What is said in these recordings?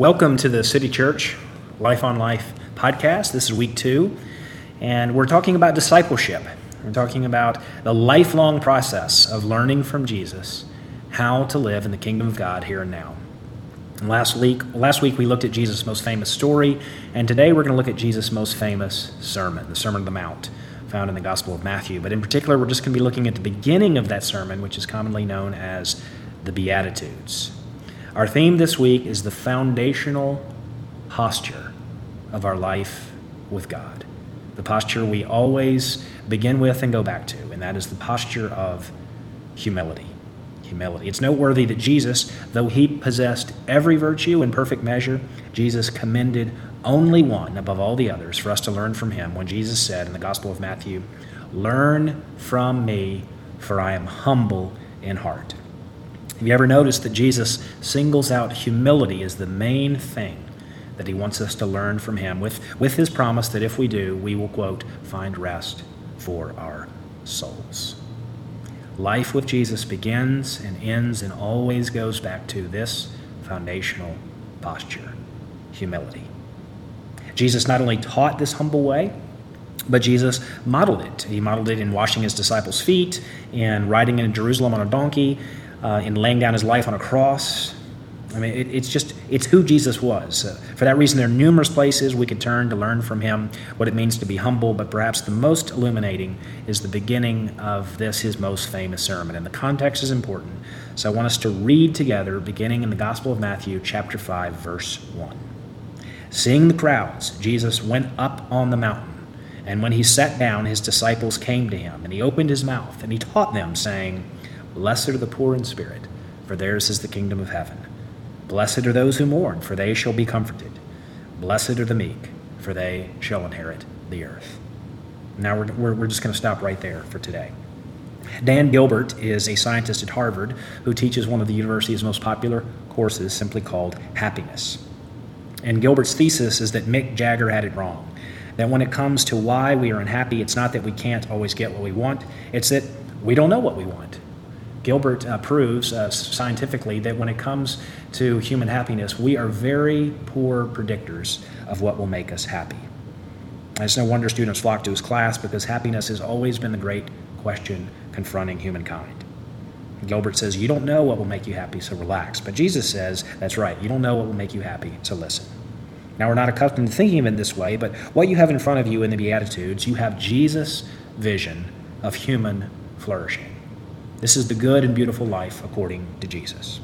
Welcome to the City Church Life on Life podcast. This is week two, and we're talking about discipleship. We're talking about the lifelong process of learning from Jesus how to live in the kingdom of God here and now. And last week, last week we looked at Jesus' most famous story, and today we're going to look at Jesus' most famous sermon, the Sermon on the Mount, found in the Gospel of Matthew. But in particular, we're just going to be looking at the beginning of that sermon, which is commonly known as the Beatitudes. Our theme this week is the foundational posture of our life with God. The posture we always begin with and go back to, and that is the posture of humility. Humility. It's noteworthy that Jesus, though he possessed every virtue in perfect measure, Jesus commended only one above all the others for us to learn from him when Jesus said in the Gospel of Matthew, Learn from me, for I am humble in heart. Have you ever noticed that Jesus singles out humility as the main thing that he wants us to learn from him, with, with his promise that if we do, we will, quote, find rest for our souls? Life with Jesus begins and ends and always goes back to this foundational posture humility. Jesus not only taught this humble way, but Jesus modeled it. He modeled it in washing his disciples' feet, in riding in Jerusalem on a donkey, uh, in laying down his life on a cross. I mean, it, it's just, it's who Jesus was. Uh, for that reason, there are numerous places we could turn to learn from him what it means to be humble, but perhaps the most illuminating is the beginning of this, his most famous sermon. And the context is important. So I want us to read together, beginning in the Gospel of Matthew, chapter 5, verse 1. Seeing the crowds, Jesus went up on the mountain. And when he sat down, his disciples came to him, and he opened his mouth, and he taught them, saying, Blessed are the poor in spirit, for theirs is the kingdom of heaven. Blessed are those who mourn, for they shall be comforted. Blessed are the meek, for they shall inherit the earth. Now we're, we're, we're just going to stop right there for today. Dan Gilbert is a scientist at Harvard who teaches one of the university's most popular courses, simply called Happiness. And Gilbert's thesis is that Mick Jagger had it wrong. That when it comes to why we are unhappy, it's not that we can't always get what we want, it's that we don't know what we want. Gilbert uh, proves uh, scientifically that when it comes to human happiness, we are very poor predictors of what will make us happy. And it's no wonder students flock to his class because happiness has always been the great question confronting humankind. Gilbert says, You don't know what will make you happy, so relax. But Jesus says, That's right, you don't know what will make you happy, so listen. Now, we're not accustomed to thinking of it this way, but what you have in front of you in the Beatitudes, you have Jesus' vision of human flourishing. This is the good and beautiful life according to Jesus.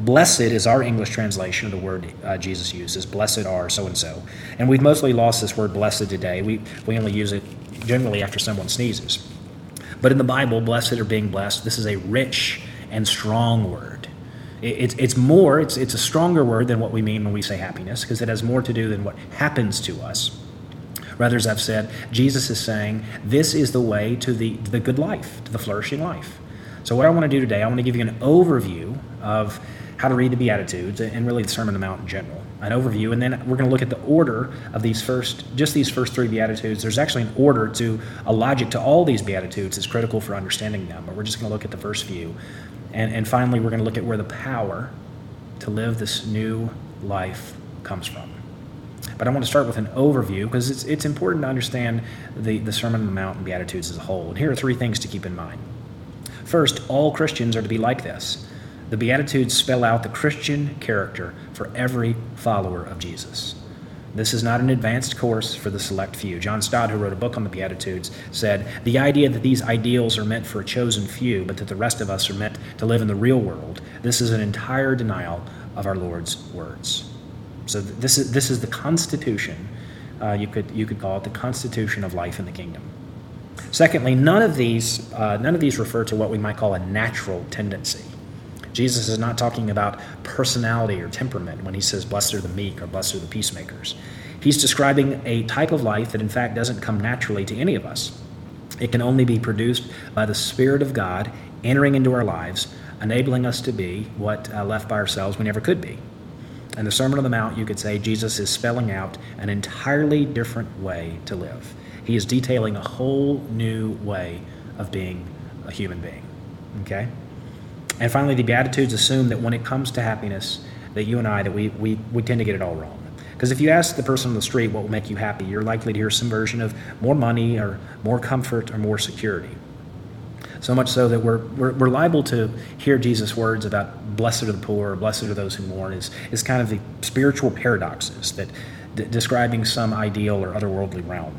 Blessed is our English translation of the word uh, Jesus uses. Blessed are so and so. And we've mostly lost this word blessed today. We, we only use it generally after someone sneezes. But in the Bible, blessed or being blessed, this is a rich and strong word. It, it's more, it's, it's a stronger word than what we mean when we say happiness, because it has more to do than what happens to us. Rather, as I've said, Jesus is saying this is the way to the, the good life, to the flourishing life. So, what I want to do today, I want to give you an overview of how to read the Beatitudes and really the Sermon on the Mount in general. An overview, and then we're going to look at the order of these first, just these first three Beatitudes. There's actually an order to a logic to all these Beatitudes that's critical for understanding them, but we're just going to look at the first few. And, and finally, we're going to look at where the power to live this new life comes from. But I want to start with an overview because it's, it's important to understand the, the Sermon on the Mount and Beatitudes as a whole. And here are three things to keep in mind. First, all Christians are to be like this. The Beatitudes spell out the Christian character for every follower of Jesus. This is not an advanced course for the select few. John Stott, who wrote a book on the Beatitudes, said The idea that these ideals are meant for a chosen few, but that the rest of us are meant to live in the real world, this is an entire denial of our Lord's words. So, this is, this is the constitution, uh, you, could, you could call it the constitution of life in the kingdom. Secondly, none of these uh, none of these refer to what we might call a natural tendency. Jesus is not talking about personality or temperament when he says, "Blessed are the meek" or "Blessed are the peacemakers." He's describing a type of life that, in fact, doesn't come naturally to any of us. It can only be produced by the Spirit of God entering into our lives, enabling us to be what uh, left by ourselves we never could be. In the Sermon on the Mount, you could say Jesus is spelling out an entirely different way to live. He is detailing a whole new way of being a human being. Okay? And finally, the Beatitudes assume that when it comes to happiness, that you and I, that we, we, we tend to get it all wrong. Because if you ask the person on the street what will make you happy, you're likely to hear some version of more money or more comfort or more security. So much so that we're, we're, we're liable to hear Jesus' words about blessed are the poor, or blessed are those who mourn, is, is kind of the spiritual paradoxes that d- describing some ideal or otherworldly realm.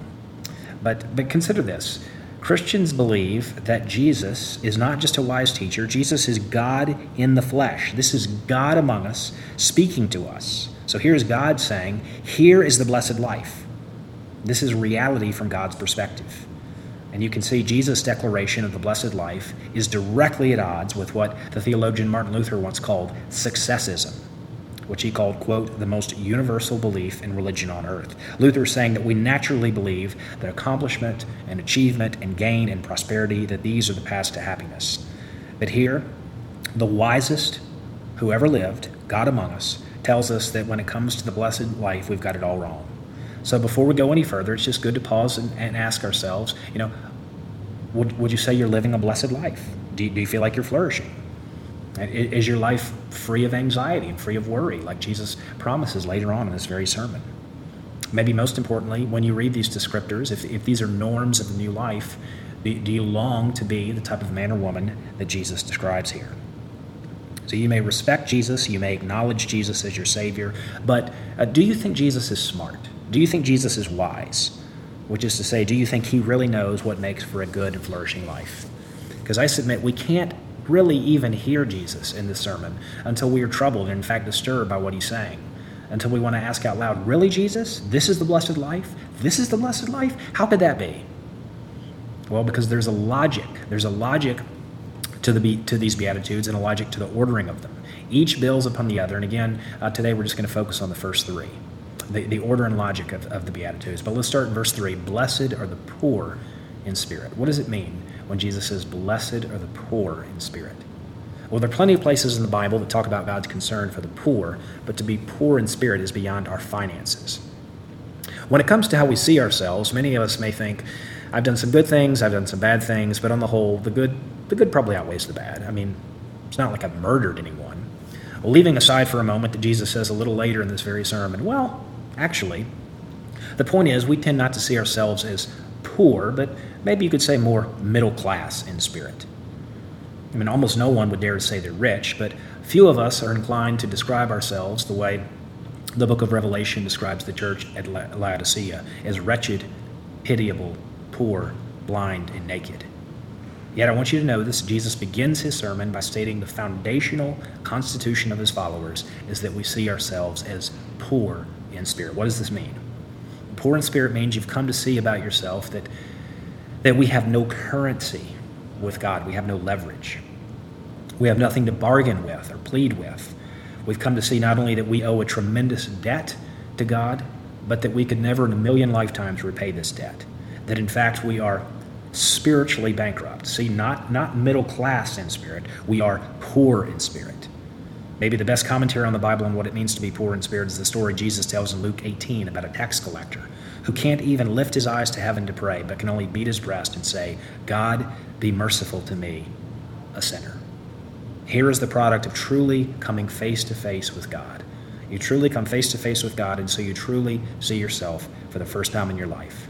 But, but consider this Christians believe that Jesus is not just a wise teacher, Jesus is God in the flesh. This is God among us speaking to us. So here's God saying, Here is the blessed life. This is reality from God's perspective. And you can see Jesus' declaration of the blessed life is directly at odds with what the theologian Martin Luther once called successism which he called, quote, the most universal belief in religion on earth. Luther is saying that we naturally believe that accomplishment and achievement and gain and prosperity, that these are the paths to happiness. But here, the wisest who ever lived, God among us, tells us that when it comes to the blessed life, we've got it all wrong. So before we go any further, it's just good to pause and, and ask ourselves, you know, would, would you say you're living a blessed life? Do you, do you feel like you're flourishing? Is your life free of anxiety and free of worry, like Jesus promises later on in this very sermon? Maybe most importantly, when you read these descriptors, if, if these are norms of the new life, do you long to be the type of man or woman that Jesus describes here? So you may respect Jesus, you may acknowledge Jesus as your Savior, but uh, do you think Jesus is smart? Do you think Jesus is wise? Which is to say, do you think he really knows what makes for a good and flourishing life? Because I submit we can't really even hear Jesus in this sermon until we are troubled and, in fact, disturbed by what he's saying. Until we want to ask out loud, Really, Jesus? This is the blessed life? This is the blessed life? How could that be? Well, because there's a logic. There's a logic to, the, to these Beatitudes and a logic to the ordering of them. Each builds upon the other. And again, uh, today we're just going to focus on the first three the, the order and logic of, of the Beatitudes. But let's start in verse 3 Blessed are the poor in spirit. What does it mean when Jesus says, Blessed are the poor in spirit? Well, there are plenty of places in the Bible that talk about God's concern for the poor, but to be poor in spirit is beyond our finances. When it comes to how we see ourselves, many of us may think, I've done some good things, I've done some bad things, but on the whole, the good, the good probably outweighs the bad. I mean, it's not like I've murdered anyone. Well, leaving aside for a moment that Jesus says a little later in this very sermon, well, actually, the point is we tend not to see ourselves as poor, but maybe you could say more middle class in spirit. I mean, almost no one would dare to say they're rich, but few of us are inclined to describe ourselves the way the book of Revelation describes the church at Laodicea as wretched, pitiable, poor, blind, and naked. Yet I want you to know this Jesus begins his sermon by stating the foundational constitution of his followers is that we see ourselves as poor in spirit. What does this mean? Poor in spirit means you've come to see about yourself that, that we have no currency with God, we have no leverage. We have nothing to bargain with or plead with. We've come to see not only that we owe a tremendous debt to God, but that we could never in a million lifetimes repay this debt. That in fact we are spiritually bankrupt. See, not, not middle class in spirit, we are poor in spirit. Maybe the best commentary on the Bible on what it means to be poor in spirit is the story Jesus tells in Luke 18 about a tax collector who can't even lift his eyes to heaven to pray, but can only beat his breast and say, God, be merciful to me, a sinner. Here is the product of truly coming face to face with God. You truly come face to face with God, and so you truly see yourself for the first time in your life.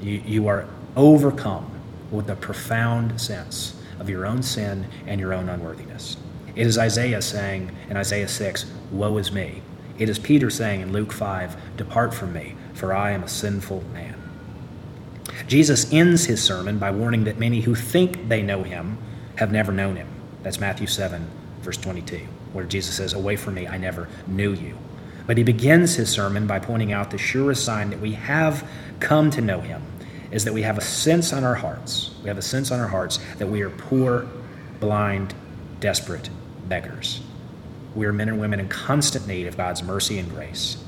You, you are overcome with a profound sense of your own sin and your own unworthiness. It is Isaiah saying in Isaiah 6, Woe is me. It is Peter saying in Luke 5, Depart from me, for I am a sinful man. Jesus ends his sermon by warning that many who think they know him have never known him. That's Matthew 7, verse 22, where Jesus says, Away from me, I never knew you. But he begins his sermon by pointing out the surest sign that we have come to know him is that we have a sense on our hearts. We have a sense on our hearts that we are poor, blind, desperate, beggars. We are men and women in constant need of God's mercy and grace.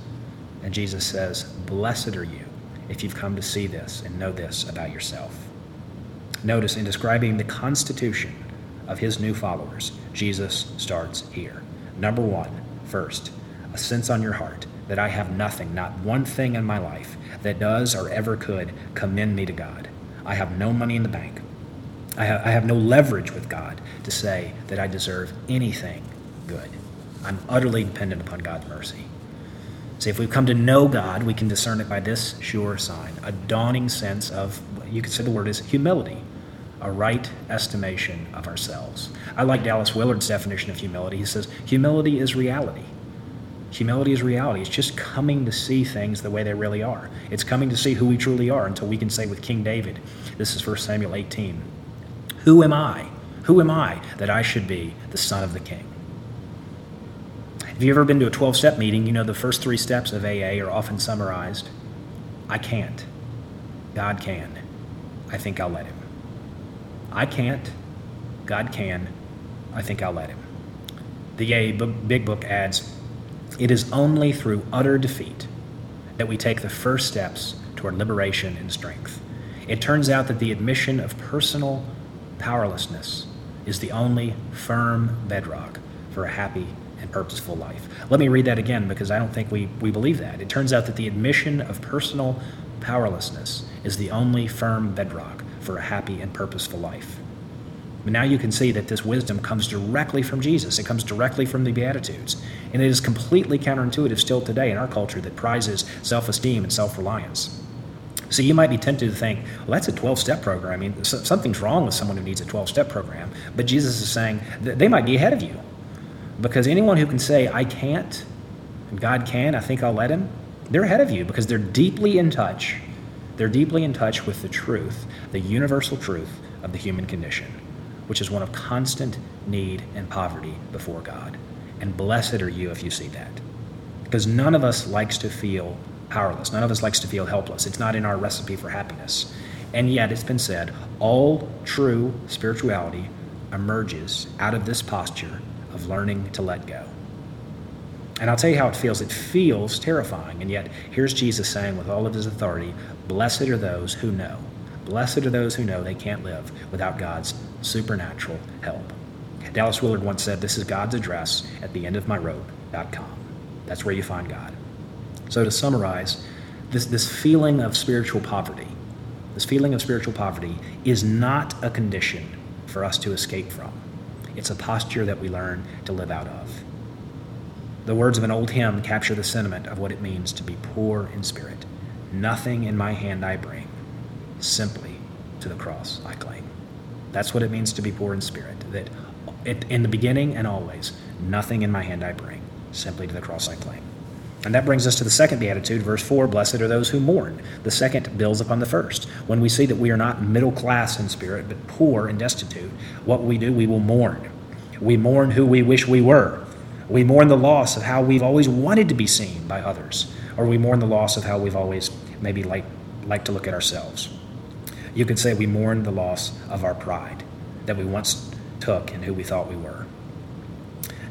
And Jesus says, Blessed are you if you've come to see this and know this about yourself. Notice in describing the constitution of his new followers, Jesus starts here. Number one, first, a sense on your heart that I have nothing, not one thing in my life that does or ever could commend me to God. I have no money in the bank. I have, I have no leverage with God to say that I deserve anything good. I'm utterly dependent upon God's mercy. See, if we've come to know God, we can discern it by this sure sign a dawning sense of, you could say the word is humility, a right estimation of ourselves. I like Dallas Willard's definition of humility. He says, humility is reality. Humility is reality. It's just coming to see things the way they really are. It's coming to see who we truly are until we can say with King David, this is 1 Samuel 18, Who am I? Who am I that I should be the son of the king? Have you've ever been to a 12 step meeting? You know the first three steps of AA are often summarized I can't. God can. I think I'll let him. I can't. God can. I think I'll let him. The Big Book adds it is only through utter defeat that we take the first steps toward liberation and strength. It turns out that the admission of personal powerlessness is the only firm bedrock for a happy and purposeful life. Let me read that again because I don't think we, we believe that. It turns out that the admission of personal powerlessness is the only firm bedrock for a happy and purposeful life. But now you can see that this wisdom comes directly from Jesus. It comes directly from the Beatitudes. And it is completely counterintuitive still today in our culture that prizes self esteem and self reliance. So you might be tempted to think, well, that's a 12 step program. I mean, something's wrong with someone who needs a 12 step program. But Jesus is saying they might be ahead of you. Because anyone who can say, I can't, and God can, I think I'll let him, they're ahead of you because they're deeply in touch. They're deeply in touch with the truth, the universal truth of the human condition which is one of constant need and poverty before God. And blessed are you if you see that. Because none of us likes to feel powerless. None of us likes to feel helpless. It's not in our recipe for happiness. And yet, it's been said all true spirituality emerges out of this posture of learning to let go. And I'll tell you how it feels. It feels terrifying. And yet, here's Jesus saying with all of his authority Blessed are those who know. Blessed are those who know they can't live without God's supernatural help. Dallas Willard once said, This is God's address at the end of my rope.com. That's where you find God. So, to summarize, this, this feeling of spiritual poverty, this feeling of spiritual poverty is not a condition for us to escape from. It's a posture that we learn to live out of. The words of an old hymn capture the sentiment of what it means to be poor in spirit. Nothing in my hand I bring, simply to the cross I cling. That's what it means to be poor in spirit. That in the beginning and always, nothing in my hand I bring, simply to the cross I cling. And that brings us to the second beatitude, verse 4 Blessed are those who mourn. The second builds upon the first. When we see that we are not middle class in spirit, but poor and destitute, what we do, we will mourn. We mourn who we wish we were. We mourn the loss of how we've always wanted to be seen by others, or we mourn the loss of how we've always maybe like, to look at ourselves. You could say we mourn the loss of our pride that we once took and who we thought we were.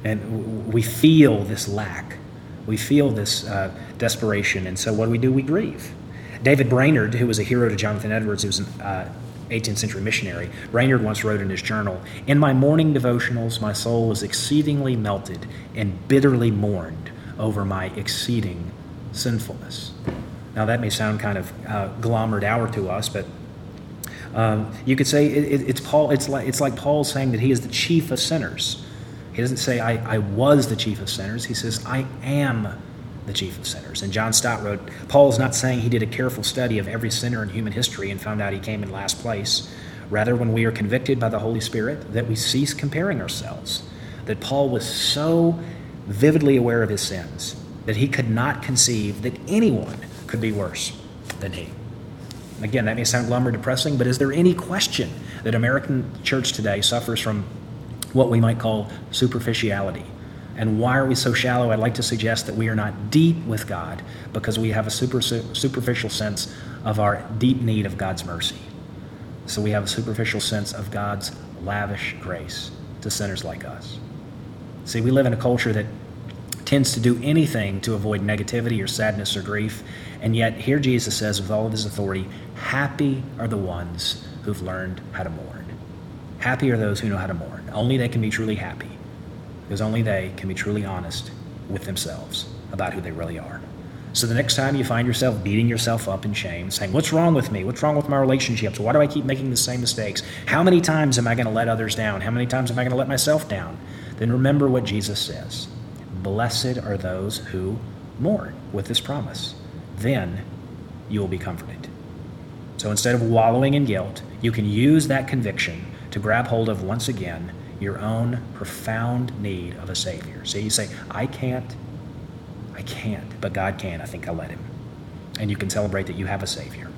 And we feel this lack. We feel this uh, desperation. And so what do we do? We grieve. David Brainerd, who was a hero to Jonathan Edwards, who was an uh, 18th century missionary, Brainerd once wrote in his journal In my morning devotionals, my soul is exceedingly melted and bitterly mourned over my exceeding sinfulness. Now, that may sound kind of uh, hour to us, but um, you could say it, it, it's Paul. It's like it's like Paul saying that he is the chief of sinners. He doesn't say I, I was the chief of sinners. He says I am the chief of sinners. And John Stott wrote, Paul is not saying he did a careful study of every sinner in human history and found out he came in last place. Rather, when we are convicted by the Holy Spirit, that we cease comparing ourselves. That Paul was so vividly aware of his sins that he could not conceive that anyone could be worse than he. Again, that may sound glum or depressing, but is there any question that American church today suffers from what we might call superficiality? And why are we so shallow? I'd like to suggest that we are not deep with God because we have a super, superficial sense of our deep need of God's mercy. So we have a superficial sense of God's lavish grace to sinners like us. See, we live in a culture that tends to do anything to avoid negativity or sadness or grief. And yet, here Jesus says, with all of his authority, Happy are the ones who've learned how to mourn. Happy are those who know how to mourn. Only they can be truly happy, because only they can be truly honest with themselves about who they really are. So the next time you find yourself beating yourself up in shame, saying, What's wrong with me? What's wrong with my relationships? Why do I keep making the same mistakes? How many times am I going to let others down? How many times am I going to let myself down? Then remember what Jesus says Blessed are those who mourn with this promise. Then you will be comforted. So instead of wallowing in guilt, you can use that conviction to grab hold of once again your own profound need of a Savior. So you say, I can't, I can't, but God can. I think I'll let Him. And you can celebrate that you have a Savior.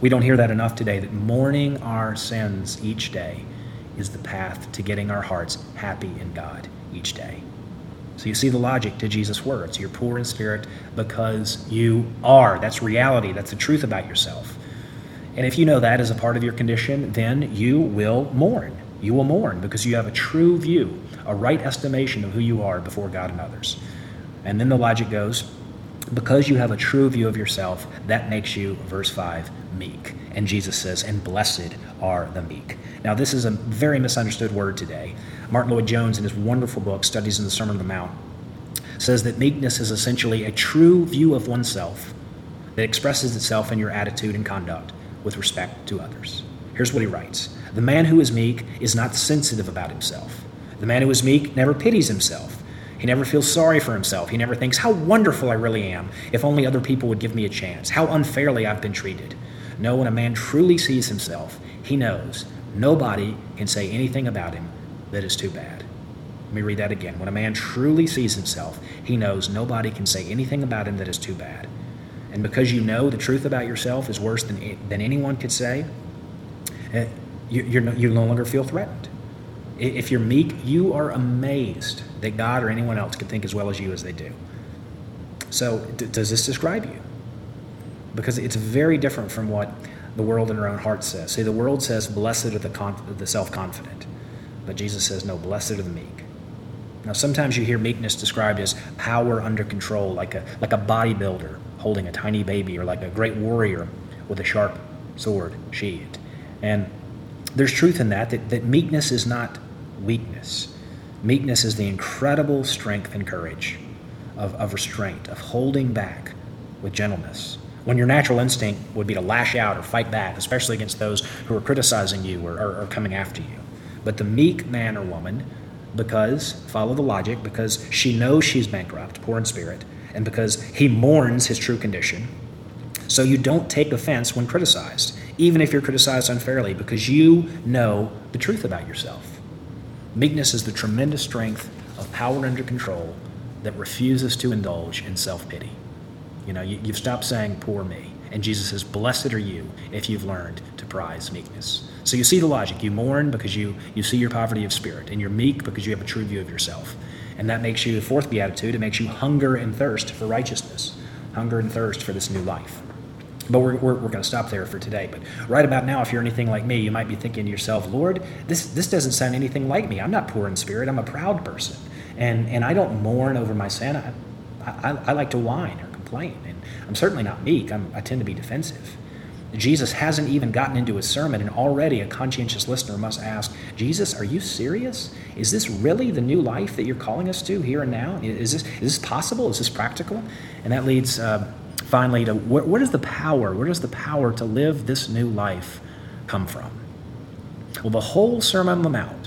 We don't hear that enough today that mourning our sins each day is the path to getting our hearts happy in God each day. So you see the logic to Jesus' words. You're poor in spirit because you are. That's reality. That's the truth about yourself. And if you know that as a part of your condition, then you will mourn. You will mourn because you have a true view, a right estimation of who you are before God and others. And then the logic goes because you have a true view of yourself, that makes you, verse 5, meek. And Jesus says, and blessed are the meek. Now, this is a very misunderstood word today. Martyn Lloyd-Jones, in his wonderful book, Studies in the Sermon on the Mount, says that meekness is essentially a true view of oneself that expresses itself in your attitude and conduct with respect to others. Here's what he writes The man who is meek is not sensitive about himself. The man who is meek never pities himself. He never feels sorry for himself. He never thinks, How wonderful I really am, if only other people would give me a chance. How unfairly I've been treated. No, when a man truly sees himself, he knows nobody can say anything about him that is too bad. Let me read that again. When a man truly sees himself, he knows nobody can say anything about him that is too bad. And because you know the truth about yourself is worse than, than anyone could say, Eh, you, you're no, you no longer feel threatened. If you're meek, you are amazed that God or anyone else could think as well as you as they do. So, d- does this describe you? Because it's very different from what the world in our own heart says. See, the world says, Blessed are the, conf- the self confident. But Jesus says, No, blessed are the meek. Now, sometimes you hear meekness described as power under control, like a, like a bodybuilder holding a tiny baby, or like a great warrior with a sharp sword sheathed. And there's truth in that, that, that meekness is not weakness. Meekness is the incredible strength and courage of, of restraint, of holding back with gentleness. When your natural instinct would be to lash out or fight back, especially against those who are criticizing you or, or, or coming after you. But the meek man or woman, because, follow the logic, because she knows she's bankrupt, poor in spirit, and because he mourns his true condition. So you don't take offense when criticized, even if you're criticized unfairly, because you know the truth about yourself. Meekness is the tremendous strength of power under control that refuses to indulge in self pity. You know, you, have stopped saying, poor me. And Jesus says, Blessed are you if you've learned to prize meekness. So you see the logic. You mourn because you, you see your poverty of spirit, and you're meek because you have a true view of yourself. And that makes you, the fourth beatitude, it makes you hunger and thirst for righteousness, hunger and thirst for this new life. But we're, we're, we're going to stop there for today. But right about now, if you're anything like me, you might be thinking to yourself, Lord, this, this doesn't sound anything like me. I'm not poor in spirit, I'm a proud person. And, and I don't mourn over my sin. I, I, I like to whine or complain. And I'm certainly not meek, I'm, I tend to be defensive. Jesus hasn't even gotten into his sermon, and already a conscientious listener must ask, Jesus, are you serious? Is this really the new life that you're calling us to here and now? Is this, is this possible? Is this practical? And that leads uh, finally to where, where does the power, where does the power to live this new life come from? Well, the whole Sermon on the Mount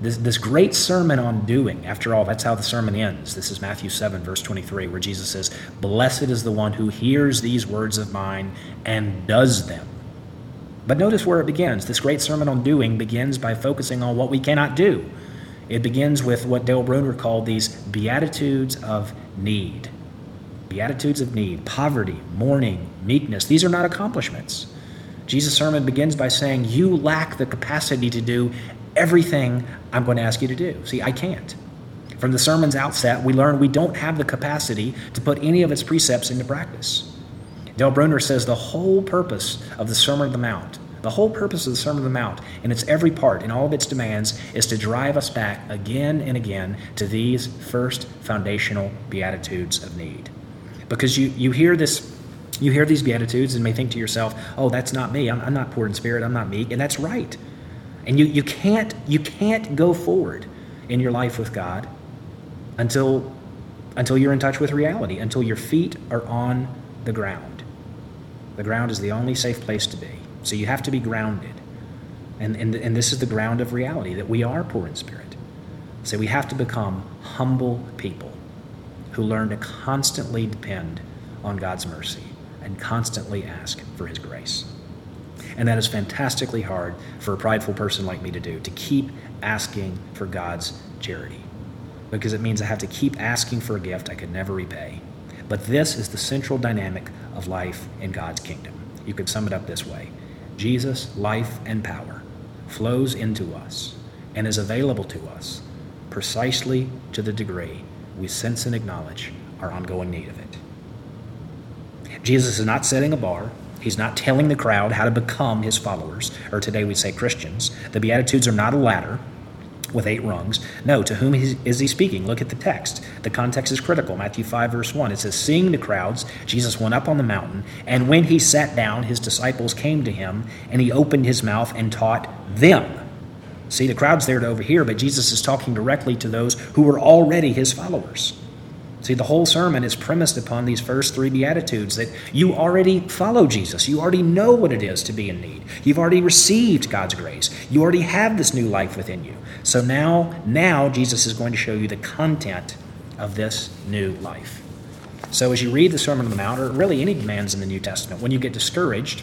this, this great sermon on doing, after all, that's how the sermon ends. This is Matthew 7, verse 23, where Jesus says, Blessed is the one who hears these words of mine and does them. But notice where it begins. This great sermon on doing begins by focusing on what we cannot do. It begins with what Dale Bruner called these Beatitudes of need. Beatitudes of need, poverty, mourning, meekness. These are not accomplishments. Jesus' sermon begins by saying, You lack the capacity to do everything I'm going to ask you to do. See, I can't. From the sermon's outset, we learn we don't have the capacity to put any of its precepts into practice. Dale Bruner says the whole purpose of the Sermon on the Mount, the whole purpose of the Sermon on the Mount, in its every part, in all of its demands, is to drive us back again and again to these first foundational beatitudes of need. Because you, you hear this you hear these beatitudes and may think to yourself, oh, that's not me. I'm, I'm not poor in spirit. I'm not meek. And that's right. And you, you, can't, you can't go forward in your life with God until, until you're in touch with reality, until your feet are on the ground. The ground is the only safe place to be. So you have to be grounded. And, and, and this is the ground of reality that we are poor in spirit. So we have to become humble people who learn to constantly depend on God's mercy and constantly ask for His grace. And that is fantastically hard for a prideful person like me to do, to keep asking for God's charity. Because it means I have to keep asking for a gift I could never repay. But this is the central dynamic of life in God's kingdom. You could sum it up this way Jesus' life and power flows into us and is available to us precisely to the degree we sense and acknowledge our ongoing need of it. Jesus is not setting a bar. He's not telling the crowd how to become his followers, or today we say Christians. The Beatitudes are not a ladder with eight rungs. No, to whom is he speaking? Look at the text. The context is critical. Matthew 5, verse 1. It says, Seeing the crowds, Jesus went up on the mountain, and when he sat down, his disciples came to him, and he opened his mouth and taught them. See, the crowd's there to overhear, but Jesus is talking directly to those who were already his followers. See, the whole sermon is premised upon these first three Beatitudes that you already follow Jesus. You already know what it is to be in need. You've already received God's grace. You already have this new life within you. So now, now Jesus is going to show you the content of this new life. So as you read the Sermon on the Mount, or really any commands in the New Testament, when you get discouraged,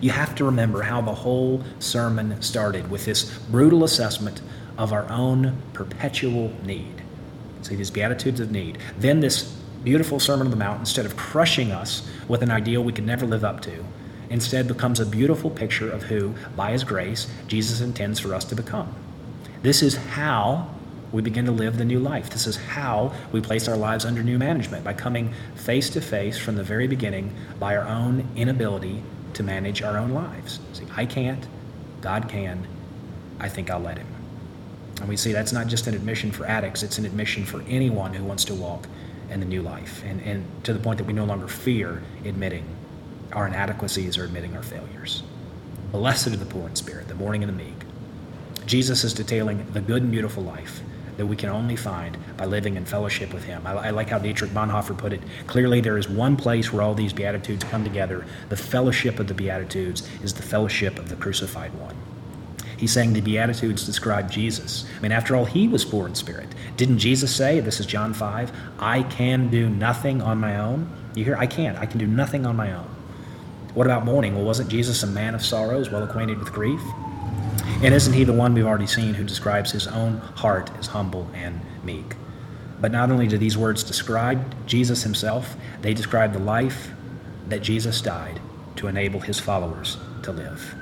you have to remember how the whole sermon started with this brutal assessment of our own perpetual need. See, these Beatitudes of need. Then this beautiful Sermon on the Mount, instead of crushing us with an ideal we could never live up to, instead becomes a beautiful picture of who, by His grace, Jesus intends for us to become. This is how we begin to live the new life. This is how we place our lives under new management by coming face to face from the very beginning by our own inability to manage our own lives. See, I can't, God can. I think I'll let Him. And we see that's not just an admission for addicts, it's an admission for anyone who wants to walk in the new life. And, and to the point that we no longer fear admitting our inadequacies or admitting our failures. Blessed are the poor in spirit, the mourning and the meek. Jesus is detailing the good and beautiful life that we can only find by living in fellowship with Him. I, I, like how Dietrich Bonhoeffer put it. Clearly, there is one place where all these Beatitudes come together. The fellowship of the Beatitudes is the fellowship of the crucified one. He's saying the Beatitudes describe Jesus. I mean, after all, he was poor in spirit. Didn't Jesus say, this is John 5, I can do nothing on my own? You hear, I can't. I can do nothing on my own. What about mourning? Well, wasn't Jesus a man of sorrows, well acquainted with grief? And isn't he the one we've already seen who describes his own heart as humble and meek? But not only do these words describe Jesus himself, they describe the life that Jesus died to enable his followers to live.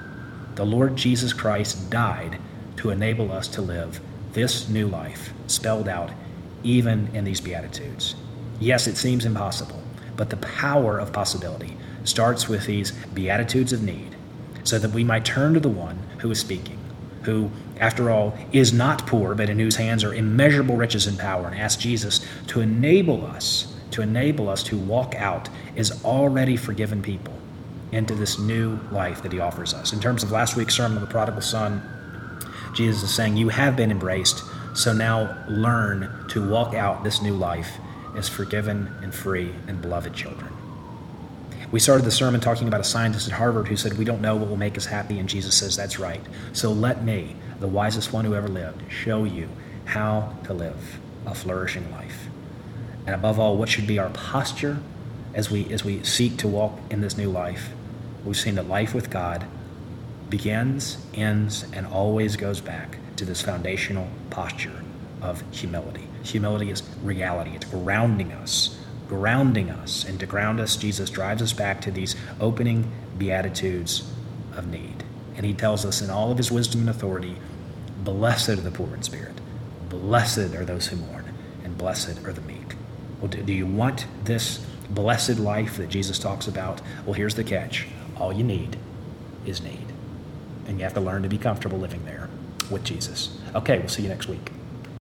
The Lord Jesus Christ died to enable us to live this new life, spelled out even in these Beatitudes. Yes, it seems impossible, but the power of possibility starts with these Beatitudes of need, so that we might turn to the one who is speaking, who, after all, is not poor, but in whose hands are immeasurable riches and power, and ask Jesus to enable us, to enable us to walk out as already forgiven people into this new life that he offers us. In terms of last week's sermon on the prodigal son, Jesus is saying, You have been embraced, so now learn to walk out this new life as forgiven and free and beloved children. We started the sermon talking about a scientist at Harvard who said, We don't know what will make us happy, and Jesus says, That's right. So let me, the wisest one who ever lived, show you how to live a flourishing life. And above all, what should be our posture as we, as we seek to walk in this new life we've seen that life with God begins, ends, and always goes back to this foundational posture of humility. Humility is reality, it's grounding us, grounding us. And to ground us, Jesus drives us back to these opening beatitudes of need. And he tells us in all of his wisdom and authority Blessed are the poor in spirit, blessed are those who mourn, and blessed are the meek. Well, do, do you want this blessed life that Jesus talks about? Well, here's the catch all you need is need. And you have to learn to be comfortable living there with Jesus. Okay, we'll see you next week.